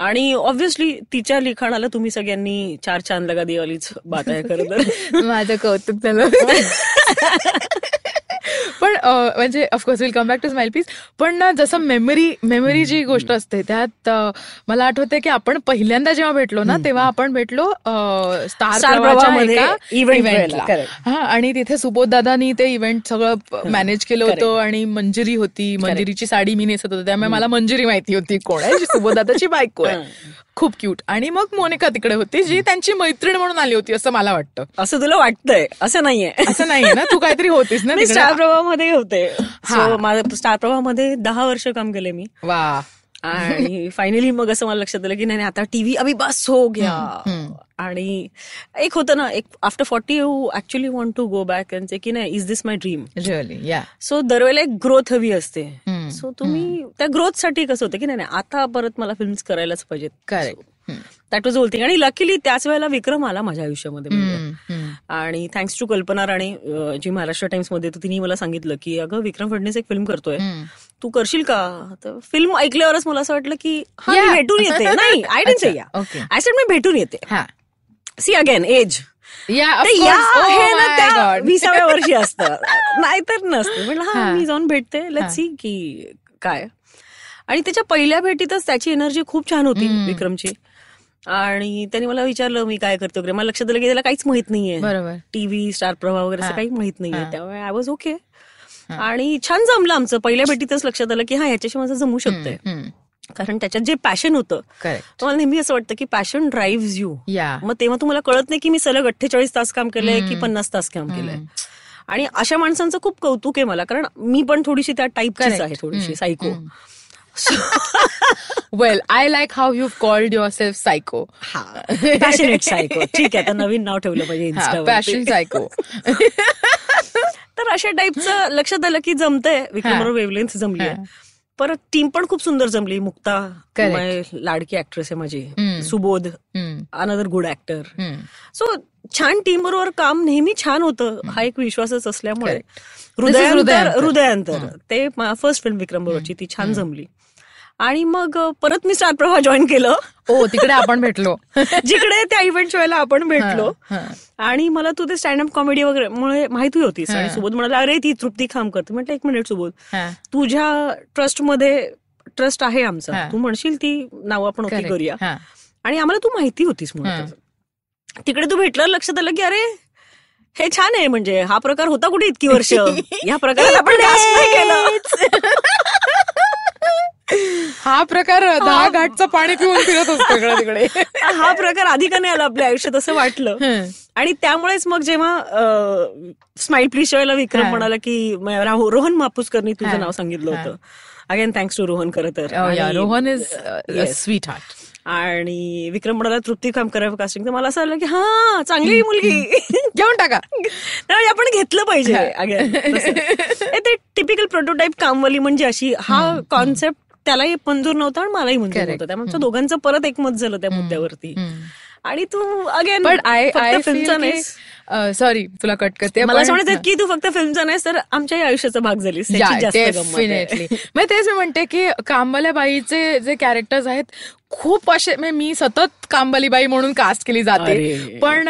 Speaker 3: आणि ऑब्व्हियसली तिच्या लिखाणाला तुम्ही सगळ्यांनी चार चांद लगा दिवाळीच बात आहे खरं तर
Speaker 2: माझं कौतुक झालं पण म्हणजे of course will come back to smile please पण ना जसं मेमरी मेमरी जी गोष्ट असते त्यात मला आठवते की आपण पहिल्यांदा जेव्हा भेटलो ना तेव्हा आपण भेटलो स्टार. हा आणि तिथे सुबोध दादानी ते इव्हेंट सगळं मॅनेज केलं होतं आणि मंजिरी होती. मंजिरीची साडी मी नेसत होते. त्यामुळे मला मंजिरी माहिती होती कोण आहे सुबोध दादाची बायको आहे. खूप क्यूट आणि मग मोनिका तिकडे होती जी त्यांची मैत्रीण म्हणून आली होती असं मला वाटतं.
Speaker 3: असं तुला वाटतंय? असं नाहीये.
Speaker 2: असं नाहीये ना? तू काहीतरी होतीस ना
Speaker 3: स्टार प्रवाहामध्ये होते.
Speaker 2: हा.
Speaker 3: सो माझं स्टार प्रवाहामध्ये दहा वर्ष काम केले मी.
Speaker 2: वा.
Speaker 3: आणि फायनली मग असं मला लक्षात आलं की नाही आता टीव्ही अभि बस हो गया. आणि एक होतं ना एक after forty you actually want to go back and say की नाही is this my dream so दरवेळेला एक ग्रोथ हवी असते. सो तुम्ही त्या ग्रोथसाठी कसं होतं की नाही नाही, आता परत मला फिल्म्स करायलाच पाहिजेत.
Speaker 2: Correct
Speaker 3: that was whole thing आणि लकीली त्याच वेळेला विक्रम आला माझ्या आयुष्यामध्ये म्हणजे. आणि थँक्स टू कल्पना राणे जी महाराष्ट्र टाइम्समध्ये तिने मला सांगितलं की अगं विक्रम फडणवीस एक फिल्म करतोय. तू करशील का? तर फिल्म ऐकल्यावरच मला असं वाटलं की हा मी. भेटून येते. नाही आय डेंट या. आय सेड मी भेटून येते.
Speaker 2: हा.
Speaker 3: सी अगेन एज
Speaker 2: या
Speaker 3: ते या
Speaker 2: Oh
Speaker 3: हे ना त्या विसाव्या वर्षी असतं. नाहीतर नसतं. म्हटलं हा. मी जाऊन भेटते. लेट. सी की काय. आणि त्याच्या पहिल्या भेटीतच त्याची एनर्जी खूप छान होती. विक्रमची. आणि त्यांनी मला विचारलं मी काय करतो वगैरे. मला लक्षात आलं की त्याला काहीच माहीत नाहीये.
Speaker 2: बरोबर.
Speaker 3: टीव्ही स्टार प्रवाह वगैरे असं. काही माहीत नाहीये. त्यामुळे आय वॉज ओके. आणि छान जमलं आमचं. पहिल्या भेटीतच लक्षात आलं की हा ह्याच्याशी माझं जमू शकतंय. कारण त्याच्यात जे पॅशन होतं तुम्हाला नेहमी असं वाटतं की पॅशन ड्राईव्ह यू. मग तेव्हा तुम्हाला कळत नाही की मी सलग अठ्ठेचाळीस तास काम केलंय की पन्नास तास काम केलंय. आणि अशा माणसांचं खूप कौतुक आहे मला कारण मी पण थोडीशी त्या टाईपचीच
Speaker 2: Correct.
Speaker 3: आहे थोडीशी. Psycho
Speaker 2: well I like how you called yourself psycho
Speaker 3: passionate psycho ठीक आहे आता नवीन नाव ठेवलं पाहिजे
Speaker 2: पॅशन सायको
Speaker 3: तर अशा टाईपचं लक्षात आलं की जमतंय. विक्रमराव वेवलेन्थ जमली. परत टीम पण खूप सुंदर जमली. मुक्ता लाडकी ऍक्ट्रेस आहे माझी. Subodh another good actor. So छान टीम बरोबर काम नेहमी छान होतं. हा एक विश्वासच असल्यामुळे. हृदयांतर
Speaker 2: हृदयांतर.
Speaker 3: ते फर्स्ट फिल्म विक्रम बरोबरची ती छान जमली. आणि मग परत मी स्टार प्रवाह जॉईन केलं.
Speaker 2: ओ तिकडे आपण भेटलो
Speaker 3: जिकडे त्या इव्हेंटच्या वेळेला आपण भेटलो. आणि मला तू ते स्टँडअप कॉमेडी वगैरे मुळे माहिती होतीस आणि. सुबोध म्हणाला अरे ती तृप्ती खाम करते म्हटलं एक मिनिट सुबोध. तुझ्या ट्रस्टमध्ये ट्रस्ट आहे आमचा. तू म्हणशील ती नाव आपण ओके. करूया. आणि आम्हाला तू माहिती होतीस. म्हणून तिकडे तू भेटल्यावर लक्षात आलं की अरे हे छान आहे म्हणजे हा प्रकार होता कुठे इतकी वर्ष या प्रकारात आपण
Speaker 2: हा प्रकार दहा घाटचं पाणी पिऊन फिरत असतो इकडे तिकडे.
Speaker 3: हा प्रकार आधी का नाही आला आपल्या आयुष्यात असं वाटलं. आणि त्यामुळेच मग जेव्हा स्माइल प्लीजच्या वेळेला विक्रम. म्हणाला की रोहन मापुसकरनी. तुझं नाव सांगितलं होतं. अगेन थँक्स टू रोहन खरं तर.
Speaker 2: Oh, Rohan is. Sweetheart
Speaker 3: आणि विक्रम म्हणाला तृप्ती काम करावं कास्टिंग तर मला असं आलं की हा चांगली मुलगी.
Speaker 2: घेऊन टाका.
Speaker 3: नाही, आपण घेतलं पाहिजे ते टिपिकल प्रोटोटाईप कामवाली म्हणजे अशी हा कॉन्सेप्ट त्यालाही मंजूर नव्हता आणि मलाही मंजूर. नव्हतं. त्यामुळे दोघांचं परत एकमत झालं त्या मुद्द्यावरती. आणि तू अगेन
Speaker 2: आय आय सॉरी तुला कट करते.
Speaker 3: मला असं म्हणायचं की तू फक्त फिल्मचा नाहीस तर आमच्याही आयुष्याचा भाग आहे.
Speaker 2: डेफिनेटली मग तेच मी म्हणते की कामवाल्या बाईचे जे कॅरेक्टर्स आहेत खूप असे म्हणजे मी सतत कांबलीबाई म्हणून कास्ट केली जाते. पण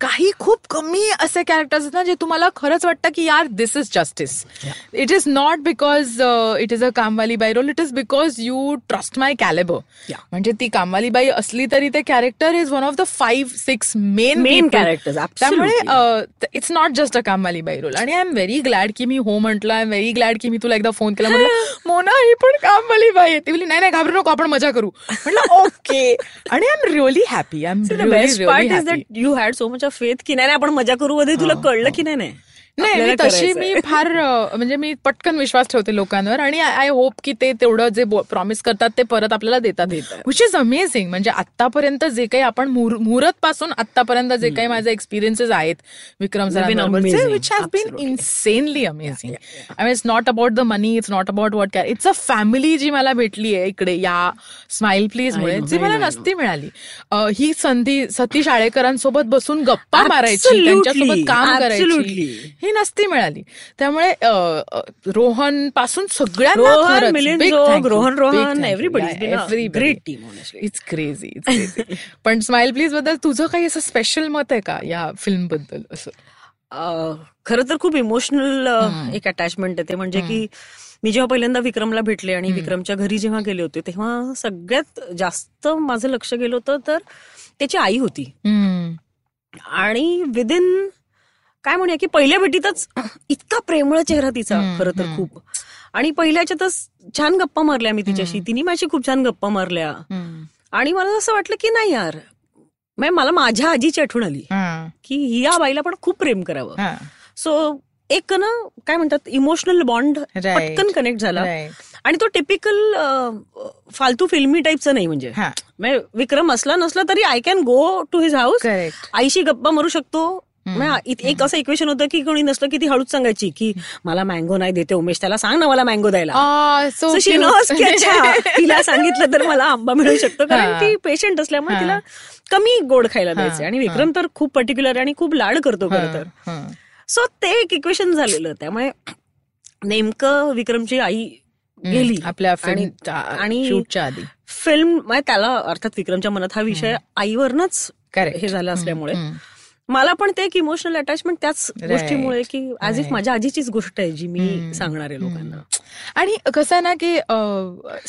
Speaker 2: काही खूप कमी असे कॅरेक्टर्स आहेत ना जे तुम्हाला खरंच वाटतं की यार this is justice it is not because it is a कामवालीबाई role it is because you trust my calibre
Speaker 3: Yeah.
Speaker 2: म्हणजे ती कामवालीबाई असली तरी ते character is one of the five six main
Speaker 3: characters, absolutely.
Speaker 2: त्यामुळे it's not just a कामवालीबाई role and I am very glad की मी हो म्हटलं. आय एम व्हेरी ग्लॅड की मी तुला एकदा फोन केला. म्हटलं मोना ही पण कामवालीबाई आहे. ती बोलली नाही नाही घाबरू नको आपण मजा करू. म्हटलं ओके आणि I am really happy I am
Speaker 3: you had so much of faith की नाही नाही, आपण मजा करू. मध्ये तुला कळलं की नाही. नाही
Speaker 2: मी तशी. मी फार म्हणजे मी पटकन विश्वास ठेवते लोकांवर आणि आय होप की ते तेवढं जे प्रॉमिस करतात ते परत आपल्याला देतात. विच इज अमेझिंग म्हणजे आतापर्यंत जे काही आपण मुहूर्त पासून आतापर्यंत जे काही माझे एक्सपिरियन्सेस आहेत Vikram. Which have been. Insanely amazing I mean it's not about the money it's not about what car it's a family जी मला भेटली आहे इकडे या स्माइल प्लीज मुळे जी मला नसती मिळाली ही संधी सतीश आळेकरांसोबत बसून गप्पा मारायची त्यांच्यासोबत काम करायची. ही नसती मिळाली. त्यामुळे रोहनपासून सगळ्यांना
Speaker 3: Rohan, Rohan Rohan, great team, honestly.
Speaker 2: It's crazy पण स्माइल प्लीजबद्दल तुझं काही असं स्पेशल मत आहे का या फिल्मबद्दल असं?
Speaker 3: खरं तर खूप इमोशनल एक अटॅचमेंट आहे ते. म्हणजे की मी जेव्हा पहिल्यांदा विक्रमला भेटले आणि विक्रमच्या घरी जेव्हा गेले होते तेव्हा सगळ्यात जास्त माझं लक्ष गेलं होतं तर त्याची आई होती. आणि विदिन काय म्हणूया की पहिल्या भेटीतच इतका प्रेमळ चेहरा तिचा खरं तर. खूप आणि पहिल्याच्यातच छान गप्पा मारल्या मी तिच्याशी तिने माझी खूप छान गप्पा मारल्या. आणि मला असं वाटलं की नाही यार म्हणजे मला माझ्या आजीची आठवण आली की या बाईला पण खूप प्रेम करावं. सो एक ना काय म्हणतात इमोशनल बॉन्ड. पटकन कनेक्ट झाला. आणि तो टिपिकल फालतू फिल्मी टाईपचा नाही म्हणजे. म्हणजे विक्रम असला नसला तरी I can go to his house. आईशी गप्पा मारू शकतो एक असं इक्वेशन होतं की कोणी नसलं की ती हळूच सांगायची की मला मँगो नाही देते उमेश त्याला सांग ना मला मँगो द्यायला. तिला सांगितलं तर मला आंबा मिळू शकतो कारण. ती पेशंट असल्यामुळे. तिला कमी गोड खायला द्यायचे आणि विक्रम तर खूप पर्टिक्युलर आणि खूप लाड करतो खरं तर. सो ते एक इक्वेशन झालेलं त्यामुळे नेमकं विक्रमची आई गेली.
Speaker 2: आपल्या
Speaker 3: आणि-
Speaker 2: फिल्म
Speaker 3: आणि
Speaker 2: शूटच्या आधी.
Speaker 3: फिल्म म्हणजे त्याला अर्थात विक्रमच्या मनात हा विषय आईवरनच. हे झालं असल्यामुळे. मला पण ते एक इमोशनल अटॅचमेंट त्याच. गोष्टीमुळे की ऍज इफ. माझ्या आजीचीच गोष्ट आहे जी मी. सांगणार आहे लोकांना
Speaker 2: आणि कसं आहे ना की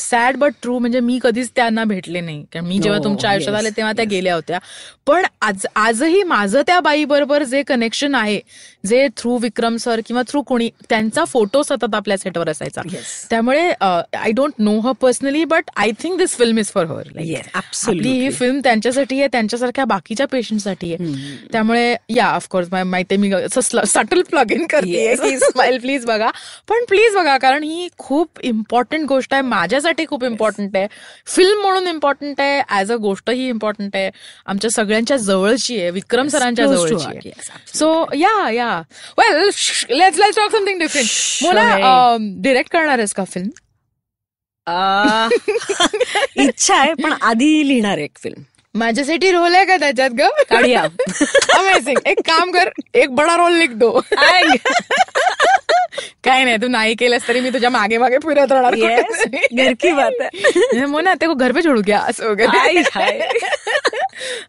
Speaker 2: सॅड बट ट्रू म्हणजे मी कधीच त्यांना भेटले नाही कारण मी जेव्हा
Speaker 3: No,
Speaker 2: तुमच्या आयुष्यात आले तेव्हा त्या गेल्या होत्या पण आज आजही माझं त्या बाई बरोबर जे कनेक्शन आहे जे थ्रू विक्रम सर किंवा थ्रू कोणी त्यांचा फोटो सतत आपल्या सेटवर असायचा. त्यामुळे I don't know her personally but I think this film is for her आपली ही. फिल्म त्यांच्यासाठी आहे त्यांच्यासारख्या बाकीच्या पेशंटसाठी आहे त्यामुळे या ऑफकोर्स माहिती मी सटल प्लग इन करते. की स्माइल प्लीज बघा. पण प्लीज बघा कारण ही खूप इम्पॉर्टंट गोष्ट आहे. माझ्यासाठी खूप इम्पॉर्टंट आहे. फिल्म म्हणून इम्पॉर्टंट आहे. ऍज अ गोष्ट ही इम्पॉर्टंट आहे. आमच्या सगळ्यांच्या जवळची आहे. विक्रम सरांच्या जवळची आहे. So yeah yeah well let's let's talk something different मला डिरेक्ट करणार आहेस का फिल्म
Speaker 3: आ, इच्छा आहे पण आधी लिहिणार एक फिल्म
Speaker 2: माझ्यासाठी रोल आहे का त्याच्यात ग?
Speaker 3: काढूया.
Speaker 2: अमेझिंग एक काम कर एक बडा रोल लिख दो काय नाही तू नाही केलंस तरी मी तुझ्या मागे मागे फिरत राहणार.
Speaker 3: Yes, घर की बात है.
Speaker 2: मोना ते घर पे छोडू क्या? असं वगैरे.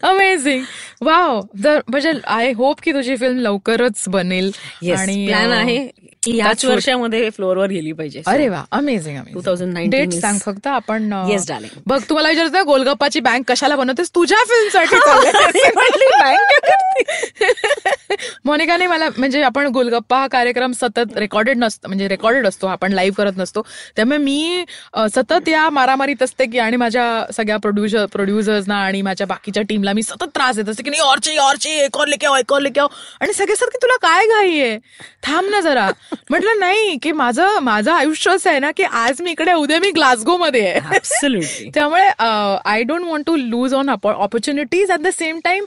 Speaker 2: अमेझिंग वाव म्हणजे आय होप की तुझी फिल्म लवकरच बनेल.
Speaker 3: आणि प्लॅन
Speaker 2: अं,
Speaker 3: आहे की याच. वर्षामध्ये फ्लोअरवर गेली पाहिजे.
Speaker 2: अरे वा अमेझिंग अमेझिंग
Speaker 3: 2019
Speaker 2: डेट
Speaker 3: is-
Speaker 2: सांग फक्त आपण
Speaker 3: Yes, darling.
Speaker 2: बघ तुम्हाला विचारतोय गोलगप्पाची बँक कशाला बनवतेस? तुझ्या फिल्मसाठी मोनिकाने मला म्हणजे आपण गोलगप्पा हा कार्यक्रम सतत रेकॉर्डेड नसतो म्हणजे रेकॉर्डेड असतो आपण लाईव्ह करत नसतो. त्यामुळे मी सतत या मारामारीत असते की आणि माझ्या सगळ्या प्रोड्युसर प्रोड्युसर्सना आणि माझ्या बाकीच्या टीमला मी सतत त्रास देत असते की नाही ऑरची ऑरची एक और लेके आओ एक और लेके आओ. आणि सगळे सर की तुला काय घाई आहे? थांब ना जरा. म्हटलं नाही की माझं माझं आयुष्य असं आहे ना की आज मी इकडे उद्या मी ग्लासगो मध्ये आहे. त्यामुळे I don't want to lose on opportunities at the same time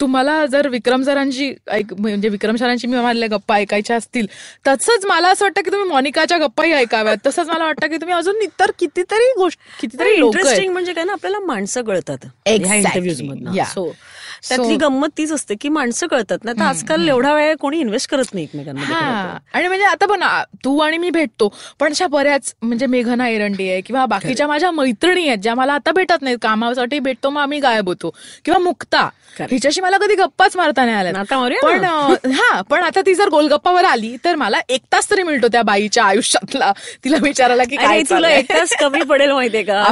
Speaker 2: तुम्हाला जर विक्रम सरांची म्हणजे विक्रम सरांची मी मारल्या गप्पा ऐकायच्या असतील. तसंच मला असं वाटतं की तुम्ही मोनिकाच्या गप्पाही ऐकाव्यात. तसंच मला वाटतं की तुम्ही अजून इतर कितीतरी गोष्टी कितीतरी लोक
Speaker 3: इंटरेस्टिंग म्हणजे काय ना आपल्याला माणसं कळतात. इंटरव्ह्यूज. सो त्यातली गंमत तीच असते की माणसं कळतात ना. तर आजकाल एवढा वेळ कोणी इन्व्हेस्ट करत नाही
Speaker 2: हा.
Speaker 3: तर.
Speaker 2: आणि म्हणजे आता पण तू आणि मी भेटतो पण अशा बऱ्याच म्हणजे मेघना एरंडी आहे किंवा बाकीच्या माझ्या मैत्रिणी आहेत ज्या मला आता भेटत नाहीत कामासाठी भेटतो मग आम्ही गायब होतो. किंवा मुक्ता. हिच्याशी मला कधी गप्पाच मारता नाही आल्या पण हा पण आता ती जर गोलगप्पावर आली तर मला एक तास तरी मिळतो त्या बाईच्या आयुष्यातला. तिला विचारायला की काय
Speaker 3: तुला. एक तास कमी पडेल माहितीये का?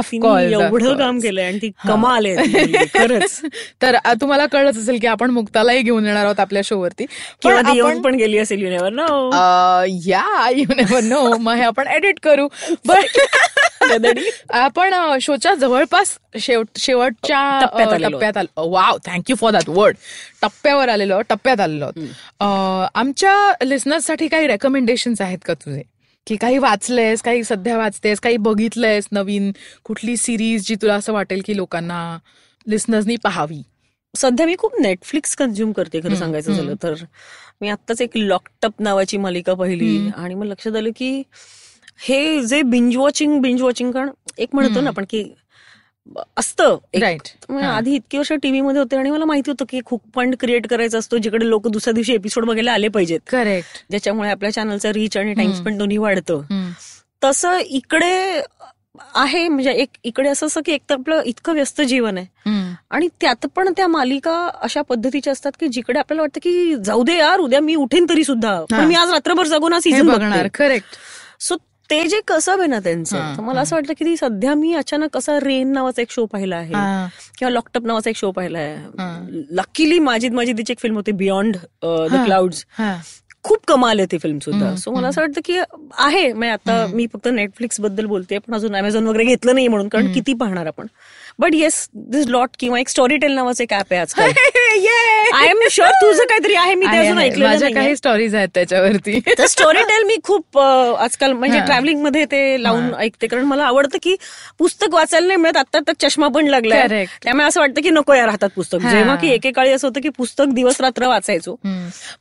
Speaker 3: एवढं. काम केलंय आणि ती कमाल आहे खरंच.
Speaker 2: तर अ, तुम्हाला कळलंच असेल की आपण मुक्तालाही घेऊन येणार आहोत आपल्या शोवरती.
Speaker 3: किंवा
Speaker 2: पण
Speaker 3: गेली असेल युनेवर नो
Speaker 2: या यू नेव्हर नो मग हे आपण एडिट करू. बट आपण शोच्या जवळपास शेवट शेवटच्या
Speaker 3: टप्प्यात
Speaker 2: आलो. Wow thank you for that word टप्प्यावर आलेलो टप्प्यात आलेलो आमच्या लिस्नर्ससाठी काही रेकमेंडेशन आहेत का तुझे? की काही वाचलेस काही सध्या वाचतेस काही बघितलंयस नवीन कुठली सिरीज जी तुला असं वाटेल की लोकांना लिस्नर्सनी पाहावी?
Speaker 3: सध्या मी खूप नेटफ्लिक्स कन्झ्युम करते खरं सांगायचं. झालं तर मी आत्ताच एक लॉकटप नावाची मालिका पाहिली. आणि मग लक्षात आलं की हे जे बिंज वॉचिंग बिंज वॉचिंग कारण एक म्हणतो. ना आपण की असतं
Speaker 2: राईट
Speaker 3: म्हणजे आधी इतकी वर्ष टीव्ही मध्ये होते आणि मला माहिती होतं की हुक पॉइंट क्रिएट करायचा असतो जिकडे लोक दुसऱ्या दिवशी एपिसोड बघायला आले पाहिजेत
Speaker 2: करेक्ट
Speaker 3: ज्याच्यामुळे आपल्या चॅनलचा रीच आणि टाइम. स्पेंड दोन्ही वाढतं तसं इकडे आहे म्हणजे एक इकडे असं असं की एक तर आपलं इतकं व्यस्त जीवन आहे. आणि त्यात पण त्या मालिका अशा पद्धतीच्या असतात की जिकडे आपल्याला वाटतं की जाऊ दे यार उद्या मी उठेन तरी सुद्धा. पण मी आज रात्रभर जगून सीझन
Speaker 2: बघणार करेक्ट
Speaker 3: सो ते जे कसं आहे ना त्यांचं तर मला असं वाटलं की सध्या मी अचानक असा रेन नावाचा एक शो पाहिला आहे. किंवा लॉकटप नावाचा एक शो पाहिला. आहे. लकीली माजिद माजिदीची एक फिल्म होती बियॉन्ड द. क्लाउड्स खूप कमाल आहे ती फिल्म सुद्धा. सो मला असं वाटतं की आहे. म्हणजे आता मी फक्त नेटफ्लिक्सबद्दल बोलते पण अजून अमेझॉन वगैरे घेतलं नाही म्हणून कारण किती पाहणार आपण? बट येस दिस लॉट किंवा एक स्टोरी टेल नावाचं एक ऍप आहे आजकाल. आय एम शुअर तुझं काहीतरी आहे मी ते अजून ऐकलेलं
Speaker 2: माझ्या काही स्टोरीज आहेत त्याच्यावरती.
Speaker 3: तर स्टोरी टेल मी खूप आजकाल म्हणजे. ट्रॅव्हलिंगमध्ये ते लावून ऐकते. कारण मला आवडतं की पुस्तक वाचायला नाही मिळत. आता तर चष्मा पण लागलाय. त्यामुळे असं वाटतं की नको यार हातात पुस्तक. जेव्हा की एकेकाळी असं होतं की पुस्तक दिवस रात्र वाचायचो.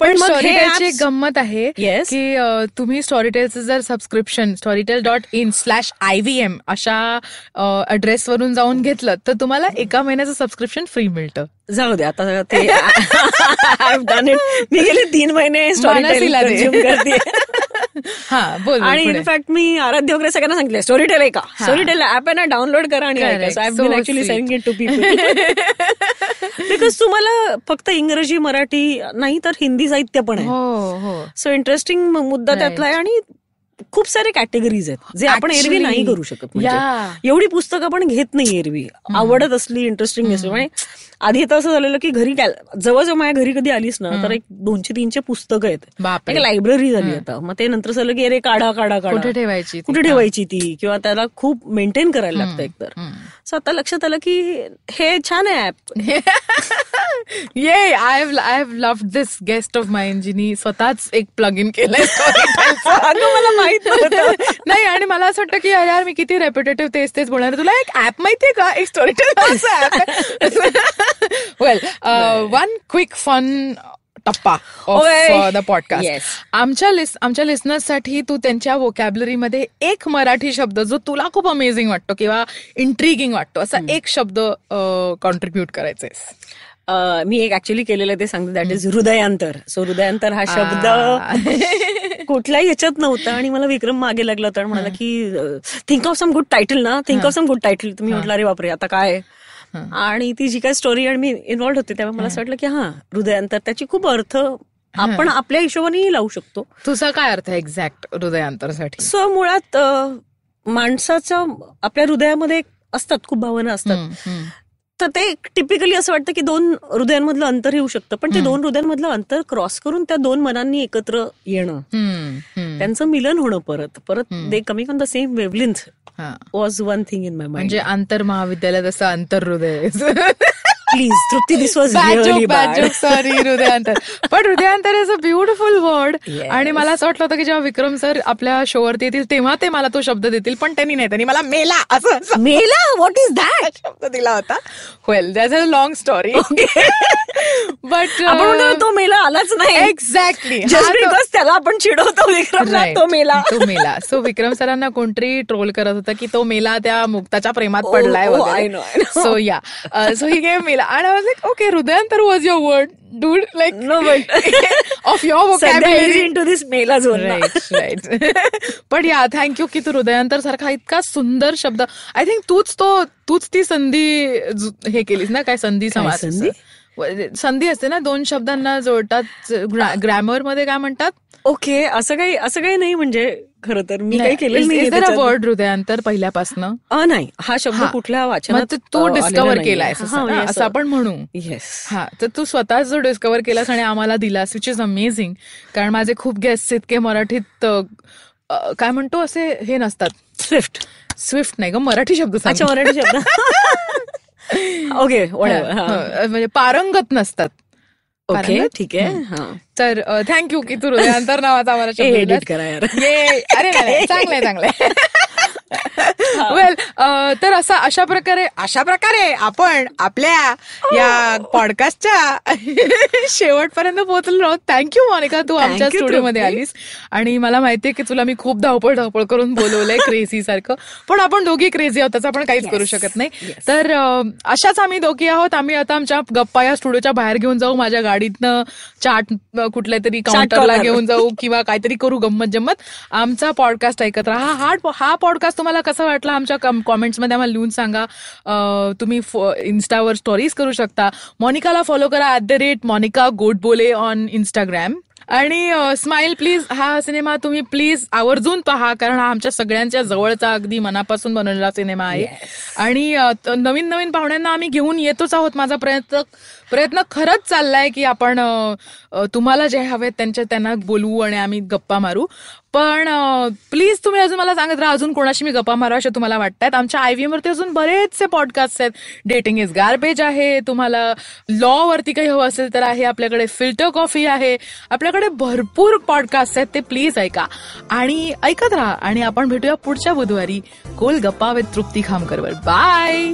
Speaker 2: पण
Speaker 3: हे
Speaker 2: स्टोरीटेलची गंमत आहे. की तुम्ही स्टोरीटेलचं जर subscription Storytel dot in slash I V M अशा ऍड्रेसवरून जाऊन घेतलं तर तुम्हाला एका महिन्याचं सबस्क्रिप्शन फ्री मिळतं.
Speaker 3: जाऊ दे आता ते. मी गेले तीन महिने स्टोरी
Speaker 2: हा बोल
Speaker 3: आणि. इनफॅक्ट मी आराध्य वगैरे सगळ्यांना सांगितलं स्टोरी टेल आहे का स्टोरी टेल ऍप आहे ना डाउनलोड करा आणि. ऐका. टू बिकॉज तुम्हाला फक्त इंग्रजी मराठी नाही तर हिंदी साहित्य पण आहे.
Speaker 2: हो हो.
Speaker 3: सो इंटरेस्टिंग मुद्दा
Speaker 2: Right.
Speaker 3: त्यातला आहे आणि खूप सारे कॅटेगरीज आहेत. जे आपण एरवी नाही करू शकत. म्हणजे. एवढी पुस्तकं आपण घेत नाही एरवी आवडत असली इंटरेस्टिंग असली. म्हणजे आधी तर असं झालेलं की घरी जवळजवळ माझ्या घरी कधी आलीस ना तर एक दोनशे तीनशे पुस्तकं आहेत. एक लायब्ररी झाली आता. मग ते नंतर झालं की अरे काढा काढा
Speaker 2: कुठे
Speaker 3: काढा
Speaker 2: ठेवायची?
Speaker 3: कुठे ठेवायची ती? किंवा त्याला खूप मेंटेन करायला लागतं एकतर. सो आता लक्षात आलं की हे छान आहे app
Speaker 2: yeah I I have love this guest of mind जिनी स्वतःच एक प्लग इन केलंय
Speaker 3: मला माहीत नव्हतं.
Speaker 2: नाही आणि मला असं वाटतं की अरे यार मी किती रेपिटेटिव्ह तेच तेच बोलणार तुला एक ऍप माहितीये का? एक story well one quick fun टप्पा ऑफ. The podcast
Speaker 3: Yes.
Speaker 2: आमच्या लिस्ट आमच्या लिस्नर्ससाठी तू त्यांच्या वोकॅबलरीमध्ये एक मराठी शब्द जो तुला खूप अमेझिंग वाटतो किंवा इंट्रिगिंग वाटतो असा एक शब्द कॉन्ट्रीब्युट करायचा
Speaker 3: अं, मी एक ऍक्च्युली केलेलं ते सांगते. That is Hrudayantar. So Hrudayantar हा शब्द कुठल्याही ह्याच्यात नव्हता आणि मला विक्रम मागे लागला होता आणि म्हणाला की think of some good title ना think of some good title तुम्ही म्हटलं अरे बापरे आता काय? आणि ती जी काय स्टोरी आणि मी इन्व्हॉल्ड होते तेव्हा मला असं वाटलं की हा हृदयांतर. त्याची खूप अर्थ आपण आपल्या हिशोबानेही लावू शकतो.
Speaker 2: तुझा काय अर्थ एक्झॅक्ट हृदयांतरसाठी?
Speaker 3: सो मुळात अं, माणसाच्या आपल्या हृदयामध्ये असतात खूप भावना असतात. तर ते टिपिकली असं वाटतं की दोन हृदयांमधलं अंतर येऊ शकतं पण ते. दोन हृदयांमधलं अंतर क्रॉस करून त्या दोन मनांनी एकत्र येणं. त्यांचं मिलन होणं परत परत. They coming on the same wavelength. Was one thing in my mind
Speaker 2: म्हणजे आंतर महाविद्यालयात असं आंतर हृदय
Speaker 3: please Trupti this was
Speaker 2: sorry, Hrudayantar पण Hrudayantar is a beautiful word. आणि मला असं वाटलं होतं की जेव्हा विक्रम सर आपल्या शोवरती येतील तेव्हा ते मला तो शब्द देतील पण त्यांनी नाही त्यांनी मला मेला असं
Speaker 3: मेला? व्हॉट इज दॅट
Speaker 2: शब्द दिला होता. Well that a long story but
Speaker 3: तो मेला आलाच नाही.
Speaker 2: एक्झॅक्टली
Speaker 3: जस्ट बिकॉज त्याला आपण चिडवतो विक्रमला तो मेला.
Speaker 2: तो मेला. सो विक्रम सरांना कोणतरी ट्रोल करत होता की तो मेला त्या मुक्ताच्या प्रेमात
Speaker 3: Oh,
Speaker 2: पडलाय. सो या सो ही गेम मेला केला. आणि like okay Hrudayantar was your word dude like
Speaker 3: no but
Speaker 2: of your
Speaker 3: सध्या टू दिस मेला झोन
Speaker 2: राईट पण या थँक्यू की तू हृदयांतर सारखा इतका सुंदर शब्द. आय थिंक तूच तो तूच ती संधी हे केलीस ना? काय संधी समास?
Speaker 3: संधी?
Speaker 2: संधी असते ना? दोन शब्दांना जोडतात ग्रॅमरमध्ये काय म्हणतात?
Speaker 3: ओके असं काही असं काही नाही. म्हणजे खरं तर मी काही केलं नाही.
Speaker 2: वर्ड हृदयांतर पहिल्यापासनं?
Speaker 3: नाही. हा शब्द. कुठल्या वाचनात
Speaker 2: ते डिस्कवर केलाय असं. आपण म्हणू.
Speaker 3: येस
Speaker 2: हा तर तू स्वतःच जो डिस्कवर केलास आणि आम्हाला दिलास विच इज अमेझिंग कारण माझे खूप गेस्ट इतके मराठीत काय म्हणतो असे हे नसतात.
Speaker 3: स्विफ्ट
Speaker 2: स्विफ्ट नाही ग मराठी शब्द
Speaker 3: मराठी शब्द. ओके
Speaker 2: म्हणजे पारंगत नसतात.
Speaker 3: ओके? ठीक आहे. हा.
Speaker 2: तर थँक्यू की तू हृदयांतर नावाचा आम्हाला अरे चांगलंय चांगलंय. वेल तर असं अशा प्रकारे अशा प्रकारे आपण आपल्या या पॉडकास्टच्या शेवटपर्यंत पोहोचलो आहोत. थँक्यू मोनिका तू आमच्या स्टुडिओमध्ये. आलीस. आणि मला माहितीये की तुला मी खूप धावपळ धावपळ करून बोलवलंय क्रेझी सारखं. पण आपण दोघी क्रेझी आहोत त्याचं आपण काहीच करू शकत नाही. तर अशाच आम्ही दोघी आहोत. आम्ही आता आमच्या गप्पा या स्टुडिओच्या बाहेर घेऊन जाऊ. माझ्या गाडीतनं चाट कुठल्या तरी काउंटरला. घेऊन जाऊ किंवा काहीतरी करू गंमत जम्मत आमचा पॉडकास्ट ऐकत राहा. हा हा पॉडकास्ट तुम्हाला कसा वाटला आमच्या कॉमेंट्समध्ये आम्हाला लिहून सांगा. तुम्ही इन्स्टावर स्टोरीज करू शकता. मॉनिकाला फॉलो करा at the rate Monica Godbole on Instagram आणि स्माइल प्लीज हा सिनेमा तुम्ही प्लीज आवर्जून पहा कारण हा आमच्या सगळ्यांच्या जवळचा अगदी मनापासून बनवलेला सिनेमा आहे. आणि नवीन नवीन पाहुण्यांना आम्ही घेऊन येतोच आहोत. माझा प्रयत्न प्रयत्न खरंच चाललाय की आपण तुम्हाला जे हवेत त्यांच्या त्यांना बोलवू आणि आम्ही गप्पा मारू. पण प्लीज तुम्ही अजून मला सांगत राहा अजून कोणाशी मी गप्पा मारू असे तुम्हाला वाटतात आमच्या आय वरती अजून बरेचसे पॉडकास्ट आहेत. डेटिंग इज गार्बेज आहे. तुम्हाला लॉ वरती काही हवं असेल तर आहे. आपल्याकडे फिल्टर कॉफी आहे. आपल्याकडे भरपूर पॉडकास्ट आहेत. ते प्लीज ऐका. आणि ऐकत राहा. आणि आपण भेटूया पुढच्या बुधवारी. गोल गप्पा विथ तृप्ती खामकरवर. बाय